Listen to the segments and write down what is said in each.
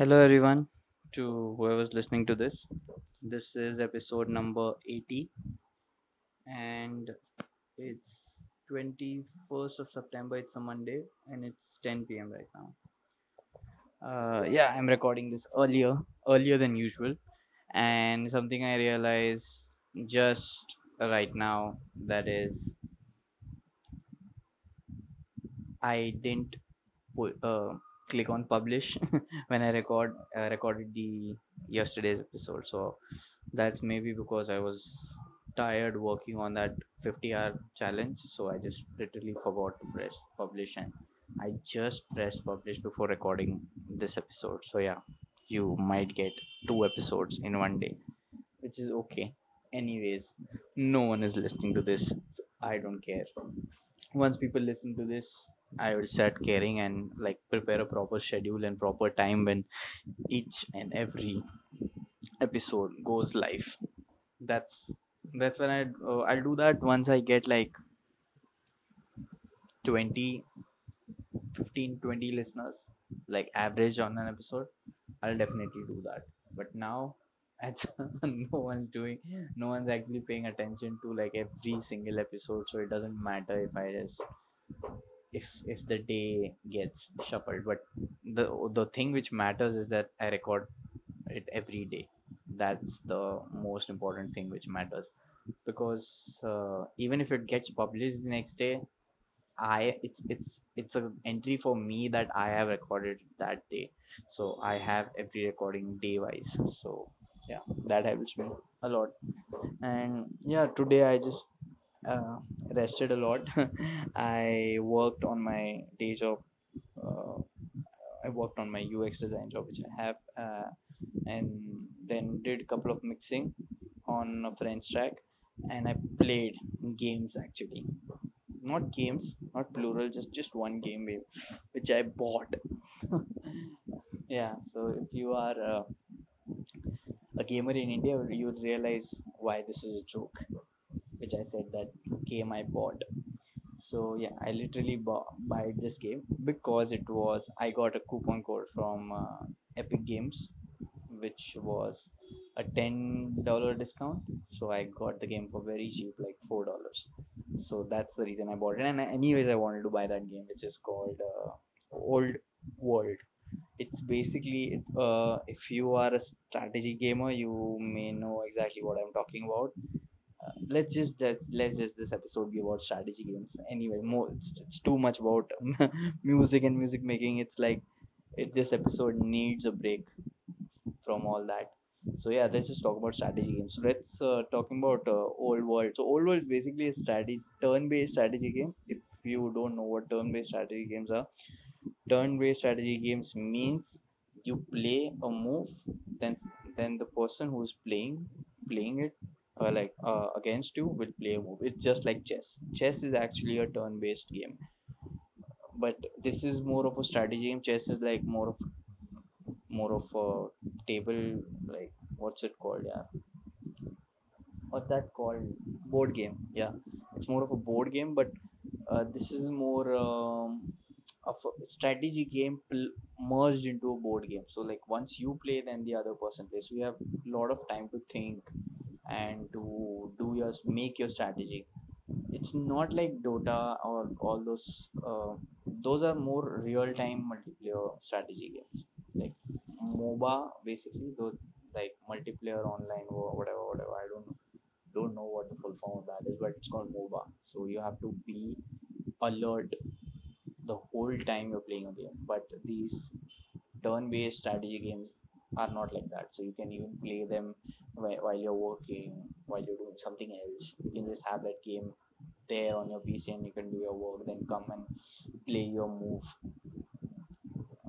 Hello, everyone, to whoever's listening to this. This is episode number 80, and it's 21st of September. It's a Monday, and it's 10 p.m. right now. Uh, yeah, I'm recording this earlier, earlier than usual, and something I realized just right now that is, I didn't put, uh, click on publish when I record uh, recorded the yesterday's episode. So that's maybe because I was tired working on that 50 hour challenge. So I just literally forgot to press publish and I just pressed publish before recording this episode. So yeah, you might get two episodes in one day, which is okay. Anyways, no one is listening to this. So I don't care once people listen to this i will start caring and like prepare a proper schedule and proper time when each and every episode goes live. That's that's when i uh, i'll do that once i get like 20 15 20 listeners like average on an episode i'll definitely do that. But now it's no one's doing no one's actually paying attention to like every single episode so it doesn't matter if i just if if the day gets shuffled. But the the thing which matters is that i record it every day. That's the most important thing which matters. Because uh, even if it gets published the next day i it's it's it's a entry for me that i have recorded that day. So i have every recording day wise so yeah that helps me a lot. And yeah today i just uh, rested a lot. I worked on my day job uh, i worked on my ux design job which i have uh, and then did a couple of mixing on a french track and i played games actually. Not games not plural just just one game which i bought. Yeah so if you are uh, a gamer in India, you would realize why this is a joke, which I said that game I bought. So yeah, I literally bought this game because it was I got a coupon code from uh, Epic Games, which was a ten dollar discount. So I got the game for very cheap, like four dollars. So that's the reason I bought it. And anyways, I wanted to buy that game, which is called uh, Old World it's basically uh, if you are a strategy gamer you may know exactly what i'm talking about let's just let's let's just this episode be about strategy games. Anyway more it's, it's too much about music and music making. It's like it, this episode needs a break from all that. So yeah let's just talk about strategy games. So let's uh, talking about uh, old world. So old world is basically a strategy turn-based strategy game. If you don't know what turn-based strategy games are turn-based strategy games means you play a move then then the person who's playing playing it uh, like uh, against you will play a move. It's just like chess. Chess is actually a turn-based game. But this is more of a strategy game. Chess is like more of more of a table like what's it called? Yeah. What's that called? Board game. Yeah. It's more of a board game but uh, this is more um, of a strategy game pl- merged into a board game. So like once you play then the other person plays. You have a lot of time to think and to do your make your strategy. It's not like dota or all those uh, those are more real time multiplayer strategy games. Like moba basically those like multiplayer online or whatever whatever. I don't know don't know what the full form of that is but it's called moba. So you have to be alert the whole time you're playing a game. But these turn-based strategy games are not like that. So you can even play them while you're working while you're doing something else you can just have that game there on your pc and you can do your work then come and play your move.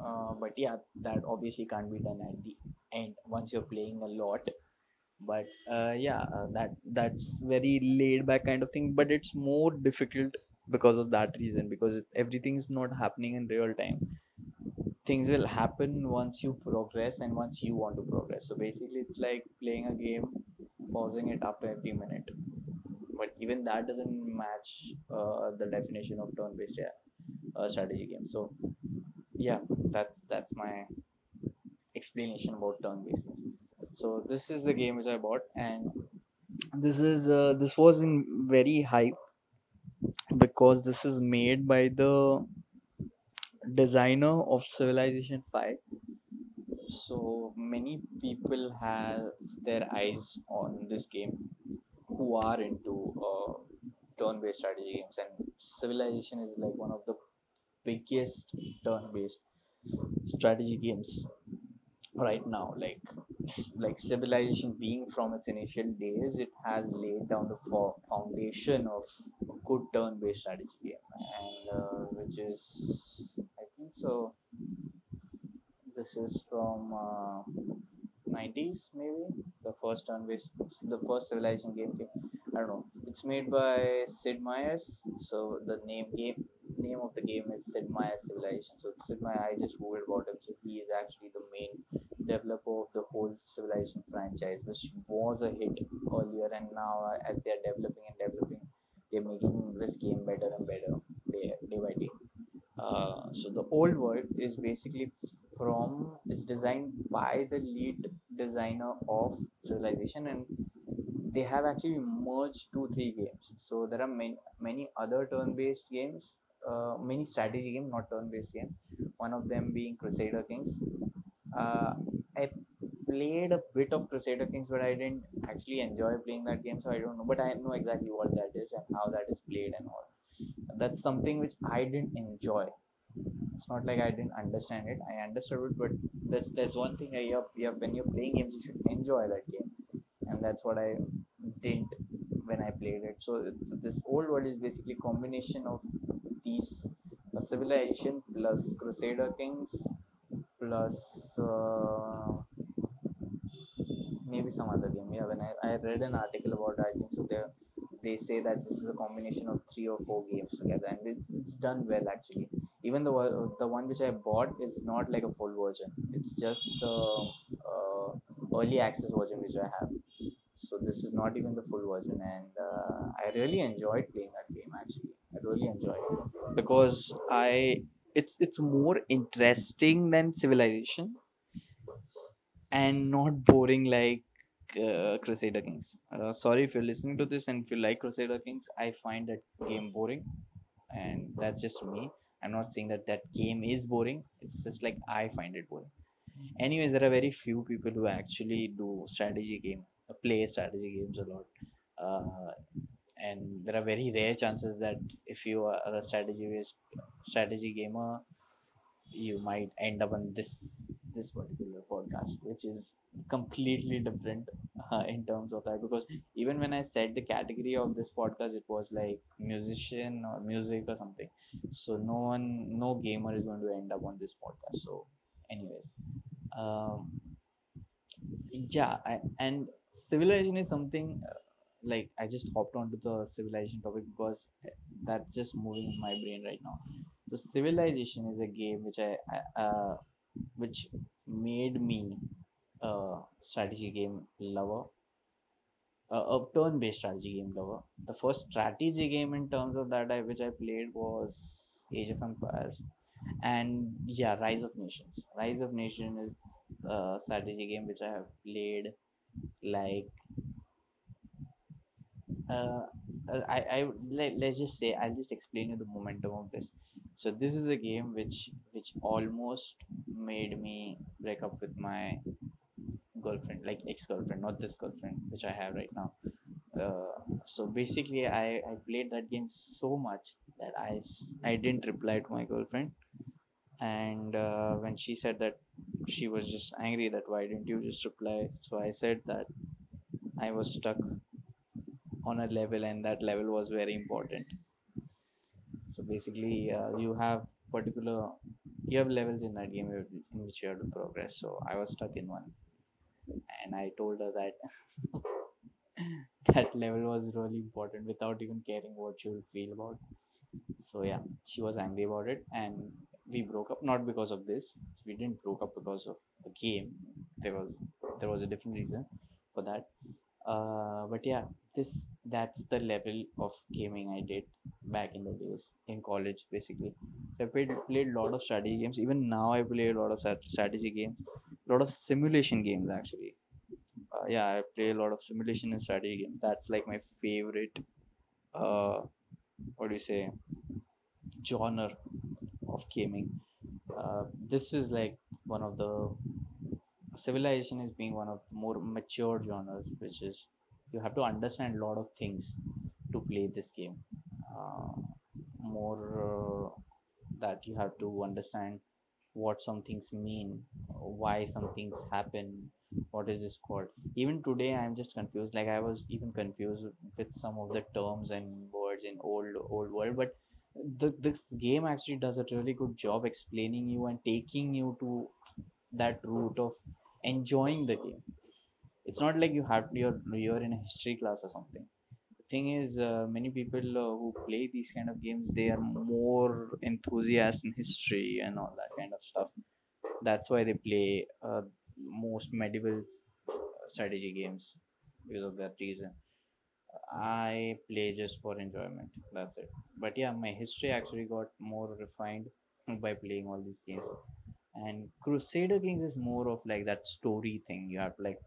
Uh, but yeah that obviously can't be done at the end once you're playing a lot. But uh, yeah uh, that that's very laid back kind of thing but it's more difficult because of that reason because everything is not happening in real time things will happen once you progress and once you want to progress. So basically it's like playing a game pausing it after every minute. But even that doesn't match uh, the definition of turn-based uh, strategy game. So yeah that's that's my explanation about turn-based. So this is the game which I bought, and this is uh, this was in very hype because this is made by the designer of Civilization 5 so many people have their eyes on this game who are into uh, turn-based strategy games. And civilization is like one of the biggest turn-based strategy games right now. Like like civilization being from its initial days it has laid down the fo- foundation of a good turn-based strategy game. And uh, which is so this is from uh, 90s maybe? The first turn-based the first civilization game i don't know. It's made by sid meier's. So the name game name of the game is sid meier's civilization. So sid meier i just googled about him. So he is actually the main developer of the whole civilization franchise which was a hit earlier. And now uh, as they are developing and developing they're making this game better and better day, day by day uh, so the old world is basically from is designed by the lead designer of civilization and they have actually merged two three games. So there are many many other turn-based games uh, many strategy game not turn-based game. One of them being crusader kings. Uh, i played a bit of crusader kings but i didn't actually enjoy playing that game so i don't know but i know exactly what that is and how that is played and all that's something which i didn't enjoy it's not like I didn't understand it. I understood it, but that's that's one thing. I yeah, when you're playing games, you should enjoy that game, and that's what I didn't when I played it. So this old world is basically combination of these civilization plus Crusader Kings plus uh, maybe some other game. Yeah, when I, I read an article about it, I think so there they say that this is a combination of three or four games together and it's it's done well actually. Even the the one which i bought is not like a full version. It's just a, uh early access version which i have. So this is not even the full version and uh, i really enjoyed playing that game actually. I really enjoyed it. Because i it's it's more interesting than civilization and not boring like uh, Crusader Kings. Uh, sorry if you're listening to this and if you like Crusader Kings, I find that game boring, and that's just me. I'm not saying that that game is boring. It's just like I find it boring. Anyways, there are very few people who actually do strategy game, uh, play strategy games a lot, uh, and there are very rare chances that if you are a strategy strategy gamer, you might end up on this this particular podcast, which is completely different uh, in terms of that. Because even when I said the category of this podcast, it was like musician or music or something. So no one, no gamer is going to end up on this podcast. So, anyways, um, yeah, I, and civilization is something. Uh, like I just hopped onto the civilization topic because that's just moving in my brain right now. So Civilization is a game which I, I uh, which made me a strategy game lover, a, a turn-based strategy game lover. The first strategy game in terms of that I which I played was Age of Empires, and yeah, Rise of Nations. Rise of Nations is a strategy game which I have played like uh, uh, I, I let, let's just say I'll just explain you the momentum of this. So this is a game which which almost made me break up with my girlfriend, like ex-girlfriend, not this girlfriend which I have right now. Uh, so basically, I I played that game so much that i i didn't reply to my girlfriend, and uh, when she said that she was just angry that why didn't you just reply, so I said that I was stuck on a level and that level was very important. So basically uh, you have particular you have levels in that game in which you have to progress. So i was stuck in one and i told her that that level was really important without even caring what she would feel about. So yeah she was angry about it. And we broke up not because of this. We didn't broke up because of the game. There was there was a different reason for that. Uh, but yeah this that's the level of gaming i did back in the days in college basically i played played a lot of strategy games even now i play a lot of strategy games a lot of simulation games actually. Uh, yeah, I play a lot of simulation and strategy games. That's like my favorite. Uh, what do you say? Genre of gaming. Uh, this is like one of the civilization is being one of the more mature genres, which is you have to understand a lot of things to play this game. Uh, more uh, that you have to understand what some things mean, why some things happen, what is this called. Even today, I'm just confused. Like I was even confused with some of the terms and words in old old world, but the, this game actually does a really good job explaining you and taking you to that route of enjoying the game it's not like you have you're you're in a history class or something. The thing is uh, many people uh, who play these kind of games they are more enthusiast in history and all that kind of stuff. That's why they play uh, most medieval strategy games because of that reason. I play just for enjoyment. That's it. But yeah my history actually got more refined by playing all these games. And crusader kings is more of like that story thing. You have to like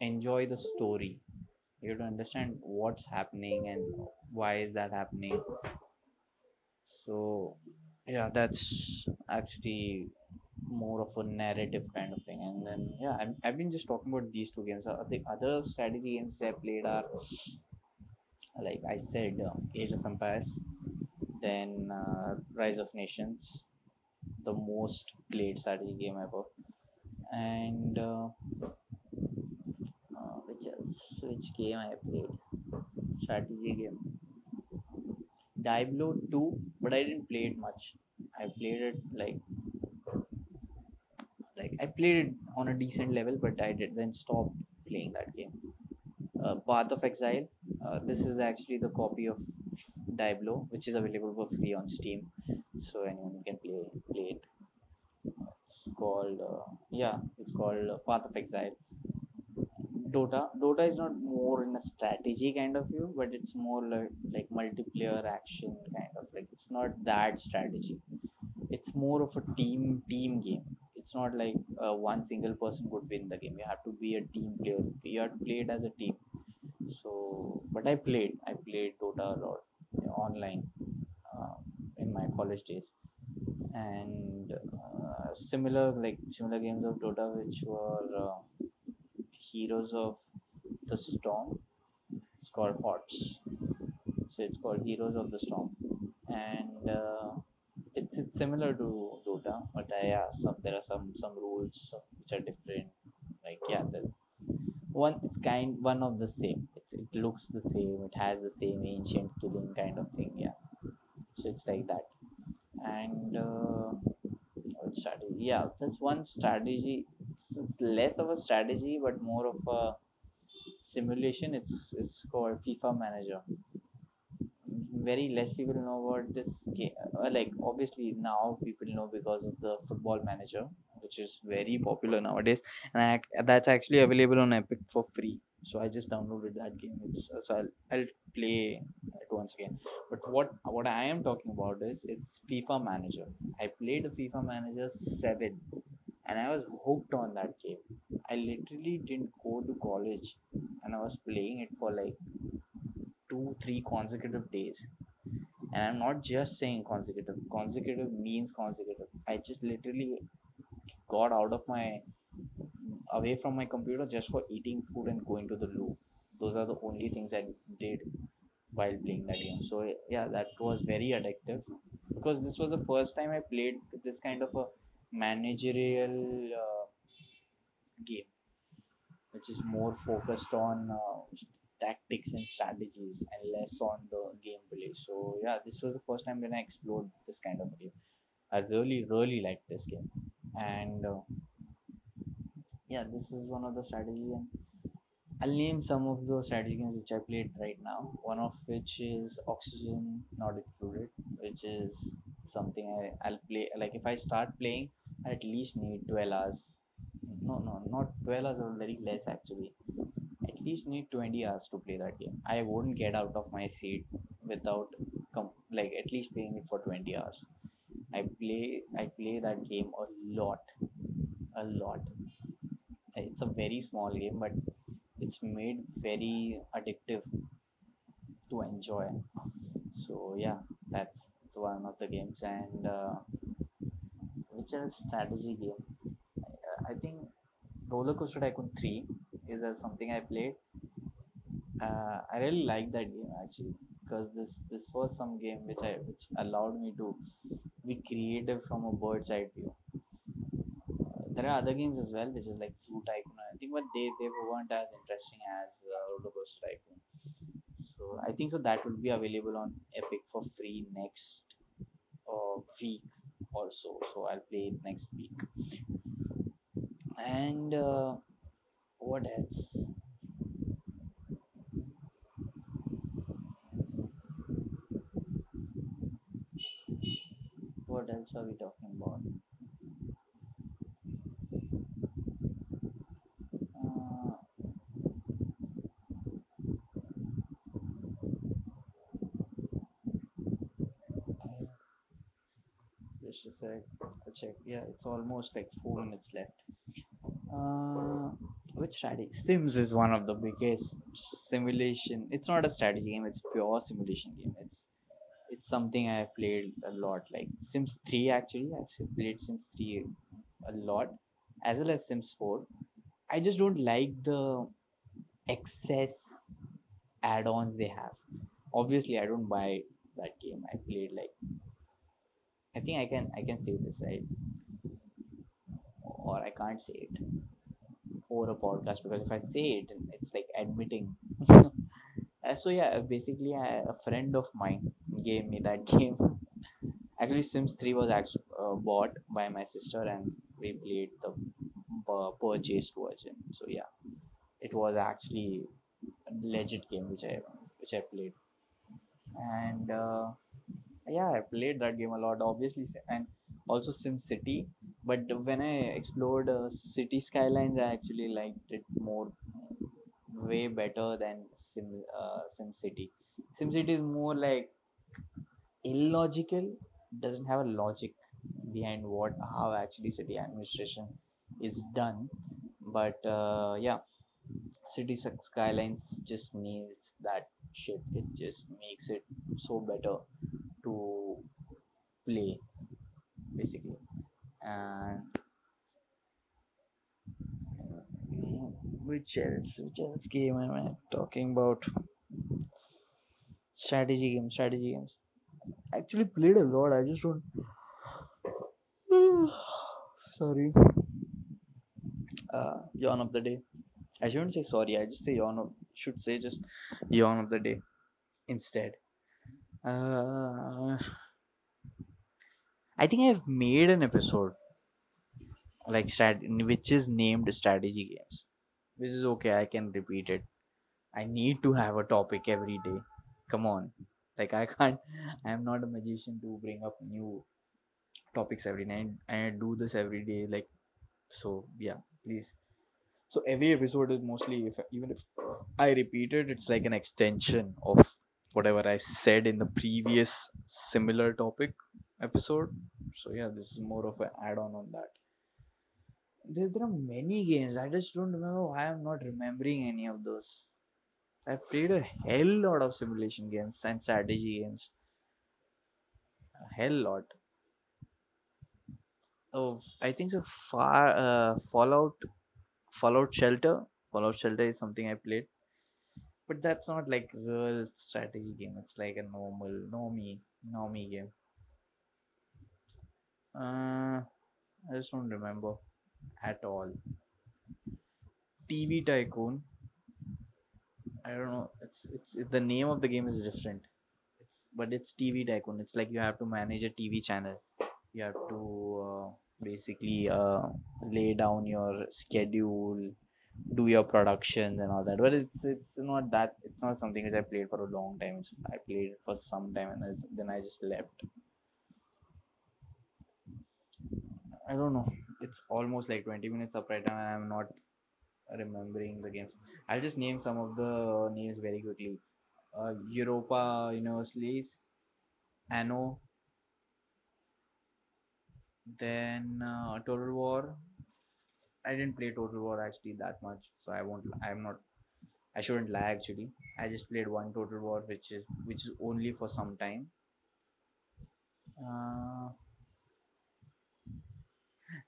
enjoy the story. You have to understand what's happening and why is that happening. So yeah that's actually more of a narrative kind of thing. And then yeah I've, I've been just talking about these two games. Uh, the other strategy games i played are like i said uh, age of empires then uh, rise of nations the most played strategy game ever. And uh, which game i played. Strategy game. Diablo 2 but i didn't play it much. I played it like like i played it on a decent level but i did then stop playing that game. Uh, path of exile uh, this is actually the copy of diablo which is available for free on steam. So anyone can play play it. It's called uh, yeah it's called path of exile dota. Dota is not more in a strategy kind of view but it's more like like multiplayer action kind of like it's not that strategy. It's more of a team team game. It's not like uh, one single person could win the game. You have to be a team player. You have to play it as a team. So but i played. I played dota a lot online uh, in my college days. And uh, similar like similar games of dota which were uh, heroes of the storm. It's called hots. So it's called heroes of the storm. And uh, it's it's similar to dota but uh, yeah some there are some some rules which are different. Like yeah the one it's kind one of the same. It's, it looks the same. It has the same ancient killing kind of thing yeah. So it's like that. And uh, strategy? Yeah that's one strategy it's, it's less of a strategy but more of a simulation. It's it's called fifa manager. Very less people know about this game. Uh, like obviously now people know because of the football manager which is very popular nowadays. And I, that's actually available on epic for free. So i just downloaded that game. It's uh, so I'll, I'll play it once again. But what what i am talking about is it's fifa manager. I played fifa manager 7 and i was hooked on that game. I literally didn't go to college and i was playing it for like two three consecutive days. And i'm not just saying consecutive. Consecutive means consecutive. I just literally got out of my away from my computer just for eating food and going to the loo. Those are the only things i did while playing that game. So yeah that was very addictive because this was the first time i played this kind of a managerial uh, game which is more focused on uh, tactics and strategies and less on the gameplay. So yeah, this was the first time when I explored this kind of game. I really really liked this game, and uh, yeah, this is one of the strategy and I'll name some of the strategy games which I played right now. One of which is Oxygen Not Included, which is something I, I'll play. Like if I start playing, at least need 12 hours. No, no, not 12 hours or very less actually. At least need 20 hours to play that game. I won't get out of my seat without com- like at least playing it for 20 hours. I play I play that game a lot, a lot it's a very small game but it's made very addictive to enjoy so yeah that's one of the games and uh, which is a strategy game. I, I think roller coaster tycoon 3 is uh, something i played. Uh, i really like that game actually because this this was some game which i which allowed me to be creative from a bird's eye view. Uh, there are other games as well which is like zoo tycoon. I think but they they weren't as interesting as uh, roller coaster tycoon. So I think so that will be available on Epic for free next uh, week or so. So I'll play it next week. And uh, what else? What else are we talking about? Just a sec. I'll check. Yeah, it's almost like four minutes left. Uh, which strategy? Sims is one of the biggest simulation. It's not a strategy game. It's pure simulation game. It's it's something I have played a lot. Like Sims 3 actually. I've played Sims 3 a lot, as well as Sims 4. I just don't like the excess add-ons they have. Obviously, I don't buy that game. I played like think I can I can say this right, or I can't say it over a podcast because if I say it, it's like admitting. Uh, so yeah, basically, I, a friend of mine gave me that game. Actually, Sims 3 was actually uh, bought by my sister, and we played the uh, purchased version. So yeah, it was actually a legit game which I which I played, and uh, yeah, I played that game a lot, obviously, and also Sim City. But when I explored uh, City Skylines, I actually liked it more, way better than Sim uh, Sim City. Sim City is more like illogical, doesn't have a logic behind what how actually city administration is done. But uh, yeah, City Sk- Skylines just needs that shit. It just makes it so better to play basically. And mm, which else? Which else game am I talking about? Strategy games. Strategy games. Actually played a lot. I just don't. Sorry. Uh, yawn of the day. I shouldn't say sorry. I just say yawn. Of, should say just yawn of the day instead. Uh, I think I've made an episode like strat which is named strategy games which is okay i can repeat it. I need to have a topic every day. Come on. Like i can't i am not a magician to bring up new topics every night. I do this every day like so yeah please. So every episode is mostly if even if i repeat it it's like an extension of whatever i said in the previous similar topic episode so yeah this is more of an add-on on that there, there are many games. I just don't remember why I'm not remembering any of those. I played a hell lot of simulation games and strategy games. A hell lot. Oh, I think so far. Uh, Fallout, Fallout Shelter. Fallout Shelter is something I played, but that's not like real strategy game. It's like a normal, normie, normie game. Uh, I just don't remember at all. TV Tycoon. I don't know. It's it's the name of the game is different. It's but it's TV Tycoon. It's like you have to manage a TV channel. You have to uh, basically uh, lay down your schedule, do your productions and all that. But it's it's not that. It's not something which I played for a long time. It's, I played it for some time and then I just left. I don't know. It's almost like 20 minutes up right now and I'm not remembering the games. I'll just name some of the names very quickly. Uh, Europa Universalis, Anno, then uh, Total War, I didn't play Total War actually that much, so I won't. I'm not. I shouldn't lie actually. I just played one Total War, which is which is only for some time. Uh,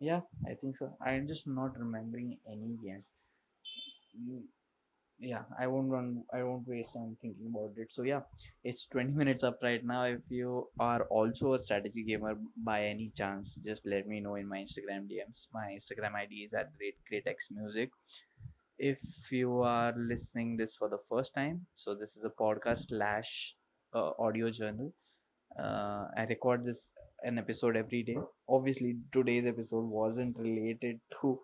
yeah, I think so. I'm just not remembering any games. Mm, Yeah, I won't run. I won't waste time thinking about it. So yeah, it's 20 minutes up right now. If you are also a strategy gamer by any chance, just let me know in my Instagram DMs. My Instagram ID is at great greatxmusic. If you are listening this for the first time, so this is a podcast slash uh, audio journal uh, I record this an episode every day. Obviously, today's episode wasn't related to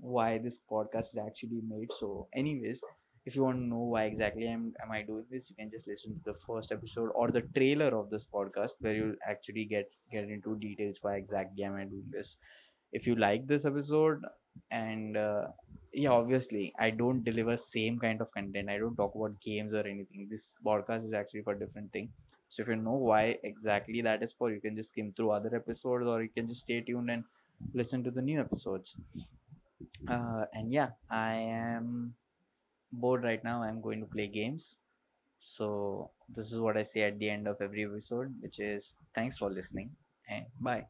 why this podcast is actually made. So, anyways, if you want to know why exactly am, am I doing this, you can just listen to the first episode or the trailer of this podcast where you'll actually get get into details why exactly am I doing this. If you like this episode and uh, yeah, obviously I don't deliver same kind of content. I don't talk about games or anything. This podcast is actually for different thing. So if you know why exactly that is for, you can just skim through other episodes or you can just stay tuned and listen to the new episodes. Uh, and yeah, I am bored right now. I'm going to play games. So this is what I say at the end of every episode, which is thanks for listening and bye.